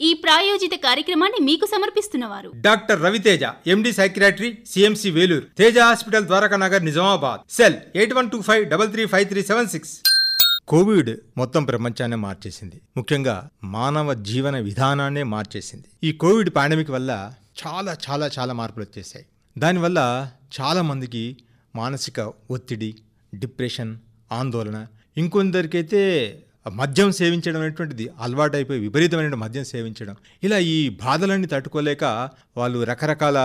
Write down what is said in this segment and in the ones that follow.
ఈ ప్రాయోజిత కార్యక్రమాన్ని మీకు సమర్పిస్తున్నవారు. Doctor Raviteja MD psychiatry CMC Vellore Teja hospital Dwaraka Nagar Nizamabad. Cell eight one two five double three five three seven six. Covid మొత్తం ప్రపంచాన్ని మార్చేసింది. ముఖ్యంగా మానవ జీవన విధానాన్నే మార్చేసింది. ఈ కోవిడ్ పాండమిక్ వల్ల చాలా చాలా చాలా మార్పులు వచ్చేసాయి. దానివల్ల చాలామందికి మానసిక ఒత్తిడి డిప్రెషన్ ఆందోళన ఇంకొందరికైతే మద్యం సేవించడం అనేటువంటిది అలవాటైపోయి విపరీతమైన మద్యం సేవించడం. ఇలా ఈ బాధలన్నీ తట్టుకోలేక వాళ్ళు రకరకాల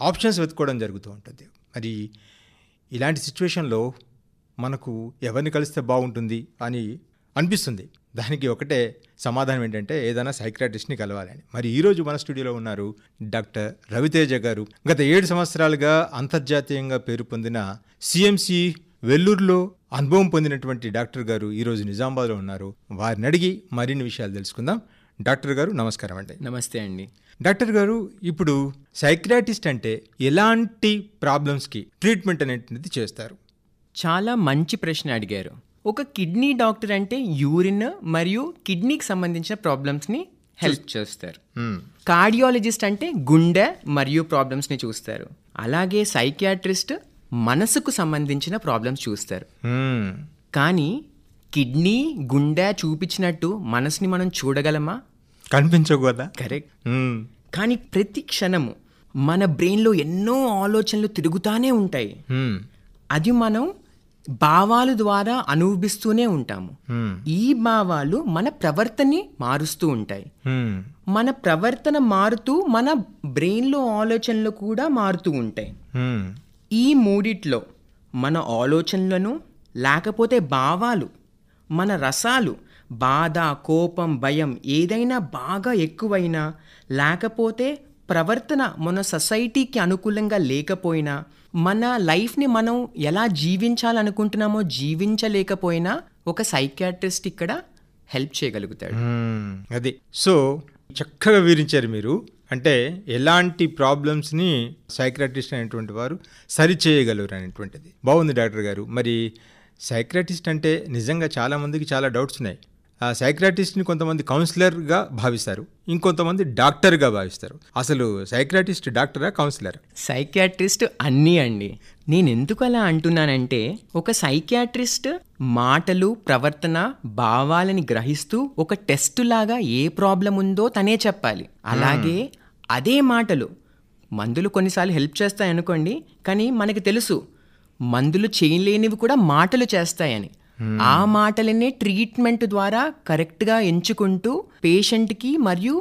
ఆప్షన్స్ వెతుక్కోవడం జరుగుతూ ఉంటుంది. మరి ఇలాంటి సిచ్యువేషన్లో మనకు ఎవరిని కలిస్తే బాగుంటుంది అని అనిపిస్తుంది. దానికి ఒకటే సమాధానం ఏంటంటే ఏదైనా సైక్రాటిస్ట్ని కలవాలని. మరి ఈరోజు మన స్టూడియోలో ఉన్నారు డాక్టర్ రవితేజ గారు. గత ఏడు సంవత్సరాలుగా అంతర్జాతీయంగా పేరు పొందిన సిఎంసి వెల్లూరులో అనుభవం పొందినటువంటి డాక్టర్ గారు ఈరోజు నిజామాబాద్లో ఉన్నారు. వారిని అడిగి మరిన్ని విషయాలు తెలుసుకుందాం. డాక్టర్ గారు నమస్కారం అండి. నమస్తే అండి. డాక్టర్ గారు ఇప్పుడు సైక్రాటిస్ట్ అంటే ఎలాంటి ప్రాబ్లమ్స్కి ట్రీట్మెంట్ అనేటువంటిది చేస్తారు? చాలా మంచి ప్రశ్న అడిగారు. ఒక కిడ్నీ డాక్టర్ అంటే యూరిన్ మరియు కిడ్నీకి సంబంధించిన ప్రాబ్లమ్స్ని హెల్ప్ చేస్తారు. కార్డియాలజిస్ట్ అంటే గుండె మరియు ప్రాబ్లమ్స్ని చూస్తారు. అలాగే సైకియాట్రిస్ట్ మనసుకు సంబంధించిన ప్రాబ్లమ్స్ చూస్తారు. కానీ కిడ్నీ గుండె చూపించినట్టు మనసుని మనం చూడగలమా కనిపించవు కదా కరెక్ట్. కానీ ప్రతి క్షణము మన బ్రెయిన్లో ఎన్నో ఆలోచనలు తిరుగుతానే ఉంటాయి. అది మనం భావాల ద్వారా అనుభవిస్తూనే ఉంటాము. ఈ భావాలు మన ప్రవర్తనని మారుస్తూ ఉంటాయి. మన ప్రవర్తన మారుతూ మన బ్రెయిన్లో ఆలోచనలు కూడా మారుతూ ఉంటాయి. ఈ మూడిట్లో మన ఆలోచనలను లేకపోతే భావాలు మన రసాలు బాధ కోపం భయం ఏదైనా బాగా ఎక్కువైనా లేకపోతే ప్రవర్తన మన సొసైటీకి అనుకూలంగా లేకపోయినా మన లైఫ్ని మనం ఎలా జీవించాలనుకుంటున్నామో జీవించలేకపోయినా ఒక సైకాట్రిస్ట్ ఇక్కడ హెల్ప్ చేయగలుగుతాడు. అది. సో చక్కగా వివరించారు మీరు. అంటే ఎలాంటి ప్రాబ్లమ్స్ని సైక్రాటిస్ట్ అనేటువంటి వారు సరి చేయగలరు అనేటువంటిది. బాగుంది డాక్టర్ గారు. మరి సైక్రాటిస్ట్ అంటే నిజంగా చాలామందికి చాలా డౌట్స్ ఉన్నాయి. సైక్రాటిస్ట్ని కొంతమంది కౌన్సిలర్గా భావిస్తారు ఇంకొంతమంది డాక్టర్గా భావిస్తారు. అసలు సైక్రాటిస్ట్ డాక్టరా కౌన్సిలర్? సైకియాట్రిస్ట్ అన్నీ అండి. నేను ఎందుకు అలా అంటున్నానంటే ఒక సైకియాట్రిస్ట్ మాటలు ప్రవర్తన భావాలని గ్రహిస్తూ ఒక టెస్ట్ లాగా ఏ ప్రాబ్లం ఉందో తనే చెప్పాలి. అలాగే అదే మాటలు మందులు కొన్నిసార్లు హెల్ప్ చేస్తాయి అనుకోండి కానీ మనకి తెలుసు మందులు చేయలేనివి కూడా మాటలు చేస్తాయని. ఆ మాటలనే ట్రీట్మెంట్ ద్వారా కరెక్ట్గా ఎంచుకుంటూ పేషెంట్కి మరియు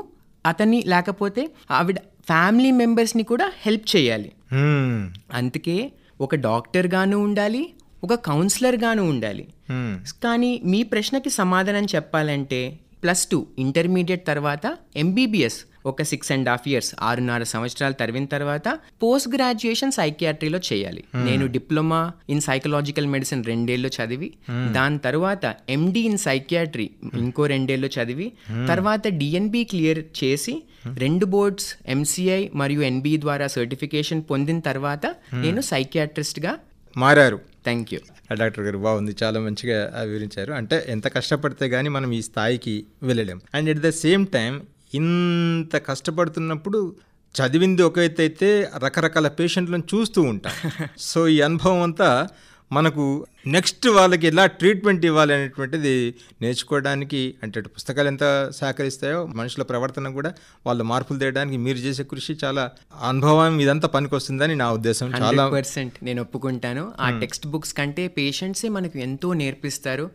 అతన్ని లేకపోతే ఆవిడ ఫ్యామిలీ మెంబర్స్ని కూడా హెల్ప్ చేయాలి మ్మ్. అందుకే ఒక డాక్టర్ గాను ఉండాలి ఒక కౌన్సిలర్ గాను ఉండాలి మ్మ్. కానీ మీ ప్రశ్నకి సమాధానం చెప్పాలంటే ప్లస్ టూ ఇంటర్మీడియట్ తర్వాత ఎంబీబీఎస్ ఒక సిక్స్ అండ్ హాఫ్ ఇయర్స్ ఆరున్నర సంవత్సరాలు తరివిన తర్వాత పోస్ట్ గ్రాడ్యుయేషన్ సైకియాట్రీలో చేయాలి నేను డిప్లొమా ఇన్ సైకలాజికల్ మెడిసిన్ రెండేళ్ళు చదివి దాని తర్వాత ఎండి ఇన్ సైకియాట్రీ ఇంకో రెండేళ్ళు చదివి తర్వాత డిఎన్బి క్లియర్ చేసి రెండు బోర్డ్స్ ఎంసీఐ మరియు ఎన్బి ద్వారా సర్టిఫికేషన్ పొందిన తర్వాత నేను సైకియాట్రిస్ట్గా మారారు. థ్యాంక్ యూ డాక్టర్ గారు బాగుంది. చాలా మంచిగా వివరించారు. అంటే ఎంత కష్టపడితే కానీ మనం ఈ స్థాయికి వెళ్ళలేం. And at the same time ఇంత కష్టపడుతున్నప్పుడు చదివింది ఒక ఎత్తు అయితే రకరకాల పేషెంట్లను చూస్తూ ఉంటాం. సో ఈ అనుభవం అంతా మనకు నెక్స్ట్ వాళ్ళకి ఎలా ట్రీట్మెంట్ ఇవ్వాలి అనేటువంటిది నేర్చుకోవడానికి అంటే పుస్తకాలు ఎంత సహకరిస్తాయో మనుషుల ప్రవర్తన కూడా వాళ్ళు మార్పులు తేయడానికి మీరు చేసే కృషి చాలా అనుభవం ఇదంతా పనికొస్తుందని నా ఉద్దేశం. చాలా పర్సెంట్ నేను ఒప్పుకుంటాను. ఆ టెక్స్ట్ బుక్స్ కంటే పేషెంట్సే మనకు ఎంతో నేర్పిస్తారు.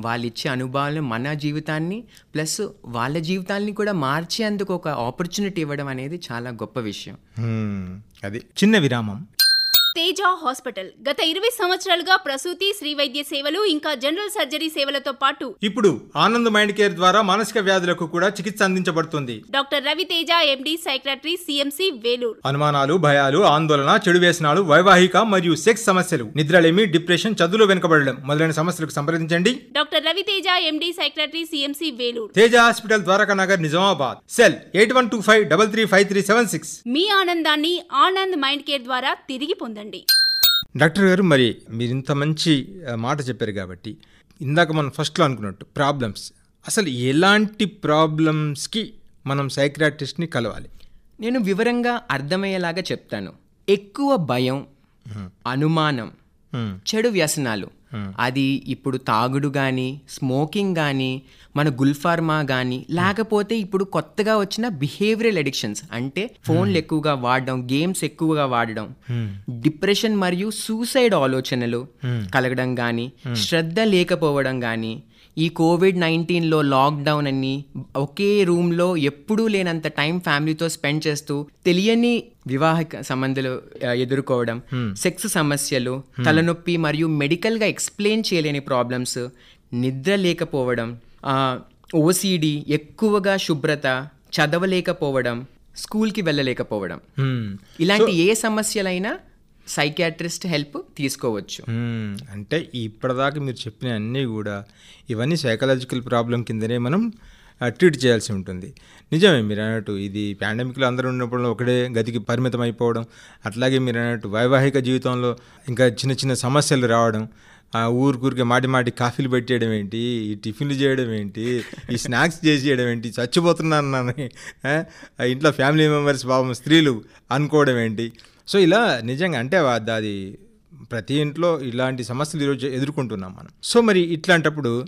వాళ్ళు ఇచ్చే అనుభవాలు మన జీవితాన్ని ప్లస్ వాళ్ళ జీవితాన్ని కూడా మార్చేందుకు ఒక ఆపర్చునిటీ ఇవ్వడం అనేది చాలా గొప్ప విషయం. హ్మ్, అది చిన్న విరామం. తేజ హాస్పిటల్. గత ఇరవై సంవత్సరాలుగా ప్రసూతి శ్రీ వైద్య సేవలు ఇంకా జనరల్ సర్జరీ సేవలతో పాటు ఇప్పుడు ఆనంద్ మైండ్ కేర్ ద్వారా మానసిక వ్యాధులకు కూడా చికిత్స అందించబడుతుంది. Doctor Raviteja MD psychiatry CMC Vellore. అనుమానాలు భయాలు ఆందోళన చెడు వ్యసనాలు వైవాహిక మరియు సెక్స్ సమస్యలు నిద్రలేమి డిప్రెషన్ చదువులో వెనుకబడడం మొదలైన సమస్యలకు సంప్రదించండి. Doctor Raviteja MD psychiatry CMC Vellore. Teja hospital Dwaraka Nagar Nizamabad. Cell eight one two five double three five three seven six. మీ ఆనందాన్ని ఆనంద్ మైండ్ కేర్ ద్వారా తిరిగి పొందండి. డాక్టర్ గారు మరి మీరు ఇంత మంచి మాట చెప్పారు కాబట్టి ఇందాక మనం ఫస్ట్లో అనుకున్నట్టు ప్రాబ్లమ్స్ అసలు ఎలాంటి ప్రాబ్లమ్స్కి మనం సైక్రాటిస్ట్ని కలవాలి? నేను వివరంగా అర్థమయ్యేలాగా చెప్తాను. ఎక్కువ భయం అనుమానం. చెడు వ్యసనాలు. అది ఇప్పుడు తాగుడు కానీ స్మోకింగ్ కానీ మన గుల్ఫార్మా కానీ లేకపోతే ఇప్పుడు కొత్తగా వచ్చిన బిహేవియరల్ అడిక్షన్స్. అంటే ఫోన్లు ఎక్కువగా వాడడం గేమ్స్ ఎక్కువగా వాడడం డిప్రెషన్ మరియు సూసైడ్ ఆలోచనలు కలగడం కానీ శ్రద్ధ లేకపోవడం కానీ ఈ కోవిడ్ నైన్టీన్లో లాక్డౌన్ అని ఒకే రూమ్లో ఎప్పుడూ లేనంత టైం ఫ్యామిలీతో స్పెండ్ చేస్తూ తెలియని వివాహిక సంబంధాలు ఎదుర్కోవడం సెక్స్ సమస్యలు తలనొప్పి మరియు మెడికల్గా ఎక్స్ప్లెయిన్ చేయలేని ప్రాబ్లమ్స్ నిద్ర లేకపోవడం ఓసిడి ఎక్కువగా శుభ్రత చదవలేకపోవడం స్కూల్కి వెళ్ళలేకపోవడం మ్మ్. ఇలాంటి ఏ సమస్యలైనా సైకాట్రిస్ట్ హెల్ప్ తీసుకోవచ్చు మ్మ్. అంటే ఇప్పటిదాకా మీరు చెప్పిన అన్నీ కూడా ఇవన్నీ సైకలాజికల్ ప్రాబ్లం కిందనే మనం ట్రీట్ చేయాల్సి ఉంటుంది. నిజమే మీరు అన్నట్టు ఇది పాండమిక్లో అందరూ ఉన్నప్పుడు ఒకటే గతికి పరిమితం అయిపోవడం అట్లాగే మీరు అన్నట్టు వైవాహిక జీవితంలో ఇంకా చిన్న చిన్న సమస్యలు రావడం ఆ ఊరికూరికే మాటి మాటి కాఫీలు పెట్టేయడం ఏంటి ఈ టిఫిన్లు చేయడం ఏంటి ఈ స్నాక్స్ చేసేయడం ఏంటి చచ్చిపోతున్నాను నన్ను ఇంట్లో ఫ్యామిలీ మెంబర్స్ పాపం స్త్రీలు అనుకోవడం ఏంటి. సో ఇలా నిజంగా అంటే అది ప్రతి ఇంట్లో ఇలాంటి సమస్యలు ఈరోజు ఎదుర్కొంటున్నాం మనం. సో మరి ఇట్లాంటప్పుడు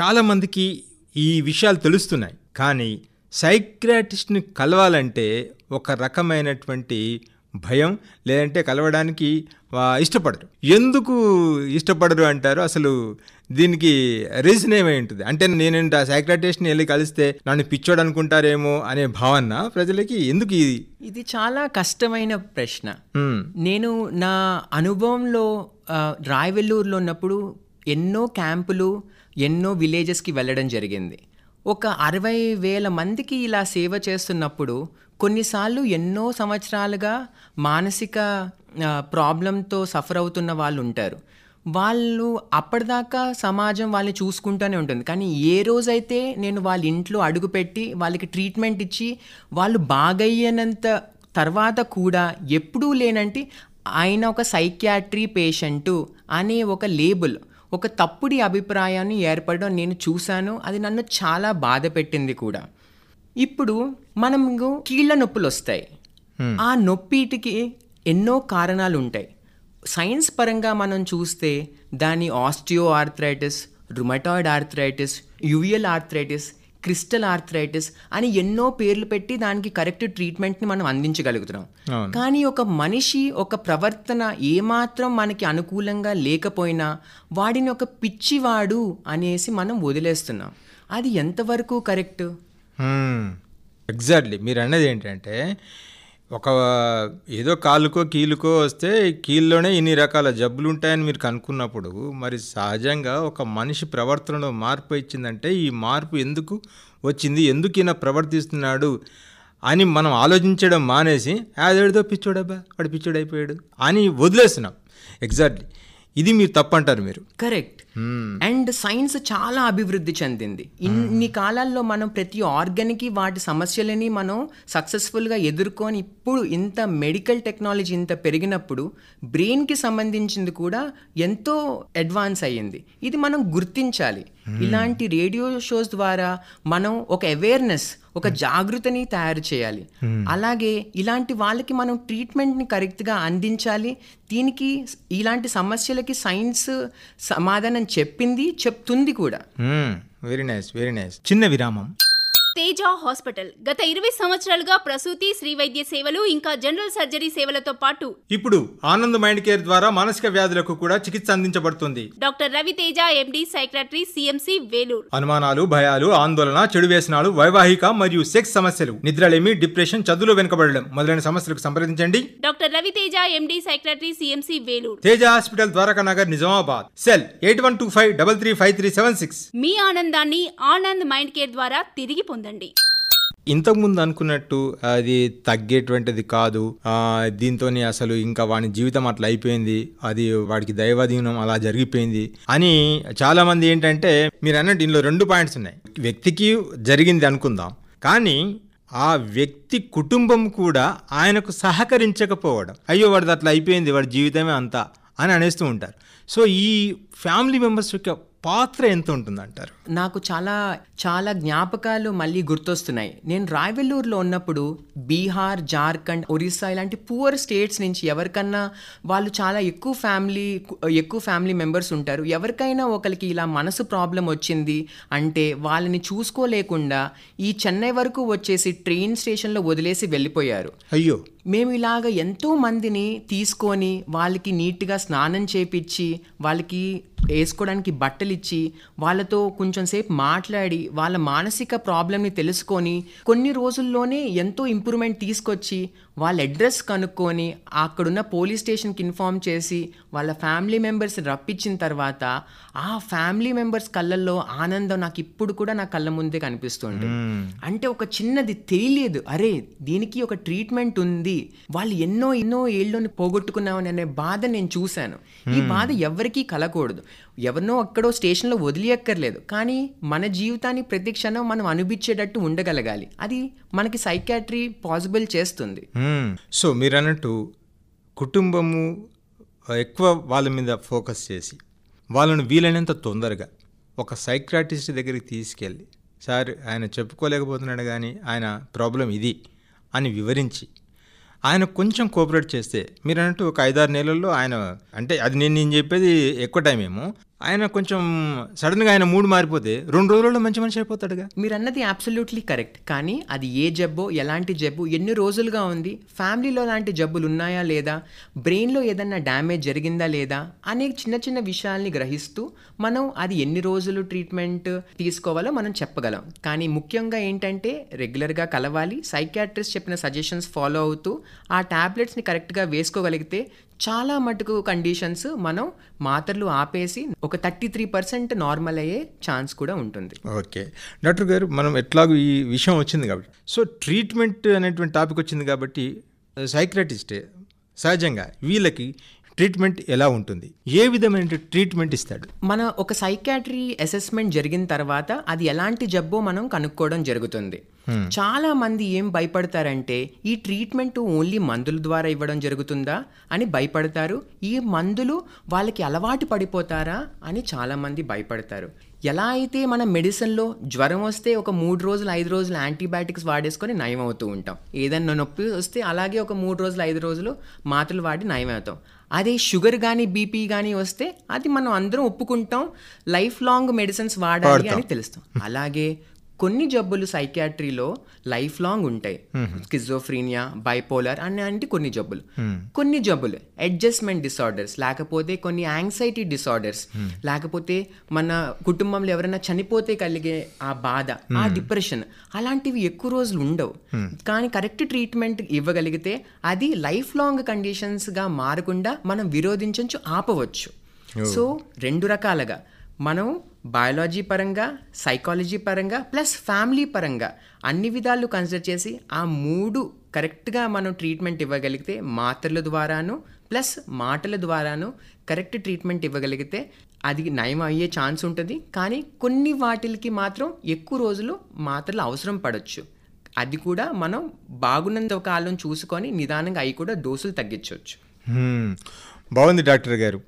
చాలామందికి ఈ విషయాలు తెలుస్తున్నాయి. కానీ సైక్రాటిస్ట్ని కలవాలంటే ఒక రకమైనటువంటి భయం లేదంటే కలవడానికి ఇష్టపడరు. ఎందుకు ఇష్టపడరు అంటారు? అసలు దీనికి రీజన్ ఏమై ఉంటుంది? అంటే నేను ఆ సైక్రాటిస్ట్ని వెళ్ళి కలిస్తే నన్ను పిచ్చోడు అనుకుంటారేమో అనే భావన ప్రజలకి ఎందుకు ఇది ఇది చాలా కష్టమైన ప్రశ్న. నేను నా అనుభవంలో రాయవెల్లూరులో ఉన్నప్పుడు ఎన్నో క్యాంపులు ఎన్నో విలేజెస్కి వెళ్ళడం జరిగింది. ఒక అరవై వేల మందికి ఇలా సేవ చేస్తున్నప్పుడు కొన్నిసార్లు ఎన్నో సంవత్సరాలుగా మానసిక ప్రాబ్లంతో సఫర్ అవుతున్న వాళ్ళు ఉంటారు. వాళ్ళు అప్పటిదాకా సమాజం వాళ్ళని చూసుకుంటూనే ఉంటుంది. కానీ ఏ రోజైతే నేను వాళ్ళ ఇంట్లో అడుగుపెట్టి వాళ్ళకి ట్రీట్మెంట్ ఇచ్చి వాళ్ళు బాగయ్యేనంత తర్వాత కూడా ఎప్పుడూ లేనంటే ఆయన ఒక సైక్యాట్రీ పేషెంటు అనే ఒక లేబుల్ ఒక తప్పుడి అభిప్రాయాన్ని ఏర్పడడం నేను చూశాను. అది నన్ను చాలా బాధ పెట్టింది కూడా. ఇప్పుడు మనం కీళ్ళ నొప్పులు వస్తాయి. ఆ నొప్పిటికి ఎన్నో కారణాలు ఉంటాయి సైన్స్ పరంగా మనం చూస్తే దాని osteo arthritis rheumatoid arthritis uveal arthritis crystal arthritis అని ఎన్నో పేర్లు పెట్టి దానికి కరెక్ట్ ట్రీట్మెంట్ని మనం అందించగలుగుతున్నాం. కానీ ఒక మనిషి ఒక ప్రవర్తన ఏమాత్రం మనకి అనుకూలంగా లేకపోయినా వాడిని ఒక పిచ్చివాడు అనేసి మనం వదిలేస్తున్నాం. అది ఎంతవరకు కరెక్ట్? ఎగ్జాక్ట్లీ. మీరు అన్నది ఏంటంటే ఒక ఏదో కాలుకో కీలుకో వస్తే కీల్లోనే ఇన్ని రకాల జబ్బులు ఉంటాయని మీరు కనుక్కున్నప్పుడు మరి సహజంగా ఒక మనిషి ప్రవర్తనలో మార్పు ఇచ్చిందంటే ఈ మార్పు ఎందుకు వచ్చింది ఎందుకు ఈయన ప్రవర్తిస్తున్నాడు అని మనం ఆలోచించడం మానేసి అదేదో పిచ్చోడబ్బా వాడు పిచ్చోడైపోయాడు అని వదిలేస్తున్నాం. ఎగ్జాక్ట్లీ ఇది మీరు తప్పంటారు మీరు. కరెక్ట్ అండ్ సైన్స్ చాలా అభివృద్ధి చెందింది. ఇన్ని కాలాల్లో మనం ప్రతి ఆర్గన్కి వాటి సమస్యలని మనం సక్సెస్ఫుల్గా ఎదుర్కొని ఇప్పుడు ఇంత మెడికల్ టెక్నాలజీ ఇంత పెరిగినప్పుడు బ్రెయిన్కి సంబంధించింది కూడా ఎంతో అడ్వాన్స్ అయ్యింది. ఇది మనం గుర్తించాలి. ఇలాంటి రేడియో షోస్ ద్వారా మనం ఒక అవేర్నెస్ ఒక జాగృతిని తయారు చేయాలి. అలాగే ఇలాంటి వాళ్ళకి మనం ట్రీట్మెంట్ని కరెక్ట్గా అందించాలి. దీనికి ఇలాంటి సమస్యలకి సైన్స్ సమాధానం చెప్పింది చెప్తుంది కూడా. వెరీ నైస్ వెరీ నైస్ చిన్న విరామం. తేజ హాస్పిటల్. గత ఇరవై సంవత్సరాలుగా ప్రసూతి శ్రీ వైద్య సేవలు ఇంకా జనరల్ సర్జరీ సేవలతో పాటు ఇప్పుడు ఆనంద్ మైండ్ కేర్ ద్వారా మానసిక వ్యాధులకు కూడా చికిత్స అందించబడుతుంది. Doctor Ravi Teja MD psychiatry CMC Vellore. అనుమానాలు భయాలు ఆందోళన చెడు వ్యసనాలు వైవాహిక మరియు సెక్స్ సమస్యలు నిద్రలేమి డిప్రెషన్ చదువులో వెనుకబడడం మొదలైన సమస్యలకు సంప్రదించండి. Doctor Ravi Teja MD psychiatry CMC Vellore. Teja hospital Dwaraka Nagar Nizamabad. Cell eight one two five double three five three seven six. మీ ఆనందాన్ని ఆనంద్ మైండ్ కేర్ ద్వారా తిరిగి పొందండి. ఇంతకుముందు అనుకున్నట్టు అది తగ్గేటువంటిది కాదు. దీంతో దీంతోని అసలు ఇంకా వాని జీవితం అట్లా అయిపోయింది. అది వాడికి దైవాధీనం అలా జరిగిపోయింది అని చాలామంది ఏంటంటే మీరు అన్నట్టు ఇందులో రెండు పాయింట్స్ ఉన్నాయి. వ్యక్తికి జరిగింది అనుకుందాం. కానీ ఆ వ్యక్తి కుటుంబం కూడా ఆయనకు సహకరించకపోవడం. అయ్యో వాడిది అట్లా అయిపోయింది వాడి జీవితమే అంతా అని అనేస్తూ ఉంటారు. సో ఈ ఫ్యామిలీ మెంబర్స్ యొక్క పాత్ర ఎంత ఉంటుంది అంటారు నాకు చాలా చాలా జ్ఞాపకాలు మళ్ళీ గుర్తొస్తున్నాయి. నేను రాయవెల్లూరులో ఉన్నప్పుడు బీహార్ జార్ఖండ్ ఒరిస్సా ఇలాంటి పూర్ స్టేట్స్ నుంచి ఎవరికన్నా వాళ్ళు చాలా ఎక్కువ ఫ్యామిలీ ఎక్కువ ఫ్యామిలీ మెంబర్స్ ఉంటారు. ఎవరికైనా ఒకరికి ఇలా మనసు ప్రాబ్లం వచ్చింది అంటే వాళ్ళని చూసుకోలేకుండా ఈ చెన్నై వరకు వచ్చేసి ట్రైన్ స్టేషన్లో వదిలేసి వెళ్ళిపోయారు. అయ్యో! మేము ఇలాగ ఎంతో మందిని తీసుకొని వాళ్ళకి నీట్గా స్నానం చేపించి వాళ్ళకి వేసుకోవడానికి బట్టలు ఇచ్చి వాళ్ళతో కొంచెం సేపు మాట్లాడి వాళ్ళ మానసిక ప్రాబ్లమ్ని తెలుసుకొని కొన్ని రోజుల్లోనే ఎంతో ఇంప్రూవ్మెంట్ తీసుకొచ్చి వాళ్ళ అడ్రస్ కనుక్కొని అక్కడున్న పోలీస్ స్టేషన్కి ఇన్ఫామ్ చేసి వాళ్ళ ఫ్యామిలీ మెంబర్స్ని రప్పించిన తర్వాత ఆ ఫ్యామిలీ మెంబర్స్ కళ్ళల్లో ఆనందం నాకు ఇప్పుడు కూడా నా కళ్ళ ముందే కనిపిస్తుంది అంటే ఒక చిన్నది తెలియదు. అరే దీనికి ఒక ట్రీట్మెంట్ ఉంది. వాళ్ళు ఎన్నో ఎన్నో ఏళ్ళని పోగొట్టుకున్నామని అనే బాధ నేను చూశాను. ఈ బాధ ఎవరికీ కలకూడదు. ఎవరినో అక్కడో స్టేషన్లో వదిలేయక్కర్లేదు. కానీ మన జీవితాన్ని ప్రతి క్షణం మనం అనిపించేటట్టు ఉండగలగాలి. అది మనకి సైకాట్రీ పాసిబుల్ చేస్తుంది. సో మీరు అన్నట్టు కుటుంబము ఎక్కువ వాళ్ళ మీద ఫోకస్ చేసి వాళ్ళను వీలైనంత తొందరగా ఒక సైక్రాటిస్ట్ దగ్గరికి తీసుకెళ్ళి సార్ ఆయన చెప్పుకోలేకపోతున్నాడు కానీ ఆయన ప్రాబ్లం ఇది అని వివరించి ఆయన కొంచెం కోఆపరేట్ చేస్తే మీరు అన్నట్టు ఒక ఐదారు నెలల్లో ఆయన అంటే అది నేను నేను చెప్పేది ఎక్కువ టైం ఏమో ఆయన కొంచెం సడన్గా ఆయన మూడు మారిపోతే రెండు రోజుల్లో మంచి మనిషి అయిపోతాడుగా. మీరు అన్నది అబ్సల్యూట్లీ కరెక్ట్ కానీ అది ఏ జబ్బో ఎలాంటి జబ్బు ఎన్ని రోజులుగా ఉంది? ఫ్యామిలీలో లాంటి జబ్బులు ఉన్నాయా లేదా? బ్రెయిన్లో ఏదన్నా డ్యామేజ్ జరిగిందా లేదా? అనే చిన్న చిన్న విషయాల్ని గ్రహిస్తూ మనం అది ఎన్ని రోజులు ట్రీట్మెంట్ తీసుకోవాలో మనం చెప్పగలం. కానీ ముఖ్యంగా ఏంటంటే రెగ్యులర్గా కలవాలి. సైకాట్రిస్ట్ చెప్పిన సజెషన్స్ ఫాలో అవుతూ ఆ ట్యాబ్లెట్స్ని కరెక్ట్గా వేసుకోగలిగితే చాలా మటుకు కండిషన్స్ మనం మాత్రలు ఆపేసి ఒక థర్టీ త్రీ పర్సెంట్ నార్మల్ అయ్యే ఛాన్స్ కూడా ఉంటుంది. ఓకే. డాక్టర్ గారు మనం ఎట్లాగూ ఈ విషయం వచ్చింది కాబట్టి. సో ట్రీట్మెంట్ అనేటువంటి టాపిక్ వచ్చింది కాబట్టి సైక్రటిస్ట్ సహజంగా వీళ్ళకి ట్రీట్మెంట్ ఎలా ఉంటుంది? ఏ విధమైన ట్రీట్మెంట్ ఇస్తాడు? మన ఒక సైకాట్రీ అసెస్మెంట్ జరిగిన తర్వాత అది ఎలాంటి జబ్బో మనం కనుక్కోవడం జరుగుతుంది. చాలా మంది ఏం భయపడతారంటే ఈ ట్రీట్మెంట్ ఓన్లీ మందుల ద్వారా ఇవ్వడం జరుగుతుందా అని భయపడతారు. ఈ మందులు వాళ్ళకి అలవాటు పడిపోతారా అని చాలా మంది భయపడతారు. ఎలా అయితే మనం మెడిసిన్లో జ్వరం వస్తే ఒక మూడు రోజులు ఐదు రోజులు యాంటీబయాటిక్స్ వాడేసుకొని నయం అవుతూ ఉంటాం. ఏదన్నా నొప్పి వస్తే అలాగే ఒక మూడు రోజులు ఐదు రోజులు మాత్రలు వాడి నయం అవుతాం అదే షుగర్ కానీ బీపీ కానీ వస్తే అది మనం అందరం ఒప్పుకుంటాం లైఫ్ లాంగ్ మెడిసిన్స్ వాడాలి అని తెలుస్తాం. అలాగే కొన్ని జబ్బులు సైకాట్రీలో లైఫ్ లాంగ్ ఉంటాయి. స్కిజోఫ్రీనియా బైపోలర్ అని అంటే కొన్ని జబ్బులు. కొన్ని జబ్బులు అడ్జస్ట్మెంట్ డిసార్డర్స్ లేకపోతే కొన్ని యాంగ్జైటీ డిసార్డర్స్ లేకపోతే మన కుటుంబంలో ఎవరైనా చనిపోతే కలిగే ఆ బాధ ఆ డిప్రెషన్ అలాంటివి ఎక్కువ రోజులు ఉండవు. కానీ కరెక్ట్ ట్రీట్మెంట్ ఇవ్వగలిగితే అది లైఫ్ లాంగ్ కండిషన్స్గా మారకుండా మనం విరోధించవచ్చు ఆపవచ్చు. సో రెండు రకాలుగా మనం బయాలజీ పరంగా సైకాలజీ పరంగా ప్లస్ ఫ్యామిలీ పరంగా అన్ని విధాలు కన్సిడర్ చేసి ఆ మూడు కరెక్ట్గా మనం ట్రీట్మెంట్ ఇవ్వగలిగితే మాత్రల ద్వారాను ప్లస్ మాటల ద్వారాను కరెక్ట్ ట్రీట్మెంట్ ఇవ్వగలిగితే అది నయం అయ్యే ఛాన్స్ ఉంటుంది. కానీ కొన్ని వాటికి మాత్రం ఎక్కువ రోజులు మాత్రలు అవసరం పడవచ్చు అది కూడా మనం బాగున్నంత కాలం చూసుకొని నిదానంగా అవి కూడా డోసులు తగ్గించవచ్చు బాగుంది డాక్టర్ గారు.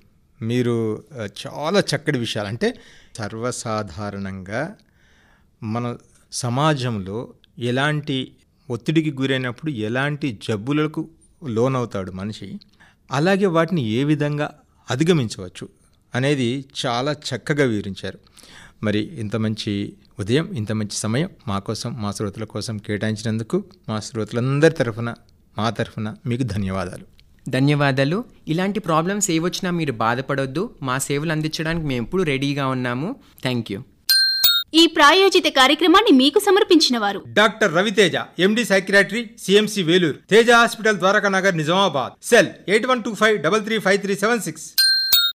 మీరు చాలా చక్కటి విషయాలు. అంటే సర్వసాధారణంగా మన సమాజంలో ఎలాంటి ఒత్తిడికి గురైనప్పుడు ఎలాంటి జబ్బులకు లోనవుతాడు మనిషి అలాగే వాటిని ఏ విధంగా అధిగమించవచ్చు అనేది చాలా చక్కగా వివరించారు. మరి ఇంత మంచి ఉదయం ఇంత మంచి సమయం మా కోసం మా శ్రోతల కోసం కేటాయించినందుకు మా శ్రోతలందరి తరఫున మా తరఫున మీకు ధన్యవాదాలు. ధన్యవాదాలు. ఇలాంటి ప్రాబ్లమ్స్ ఏ వచ్చినా మీరు బాధపడొద్దు. మా సేవలు అందించడానికి మేము ఎప్పుడు రెడీగా ఉన్నాము. Thank you. ఈ ప్రాయోజిత కార్యక్రమాన్ని మీకు సమర్పించిన వారు doctor Raviteja MD psychiatry CMC Vellore Teja hospital Dwaraka Nagar Nizamabad. Cell eight one two five double three five three seven six.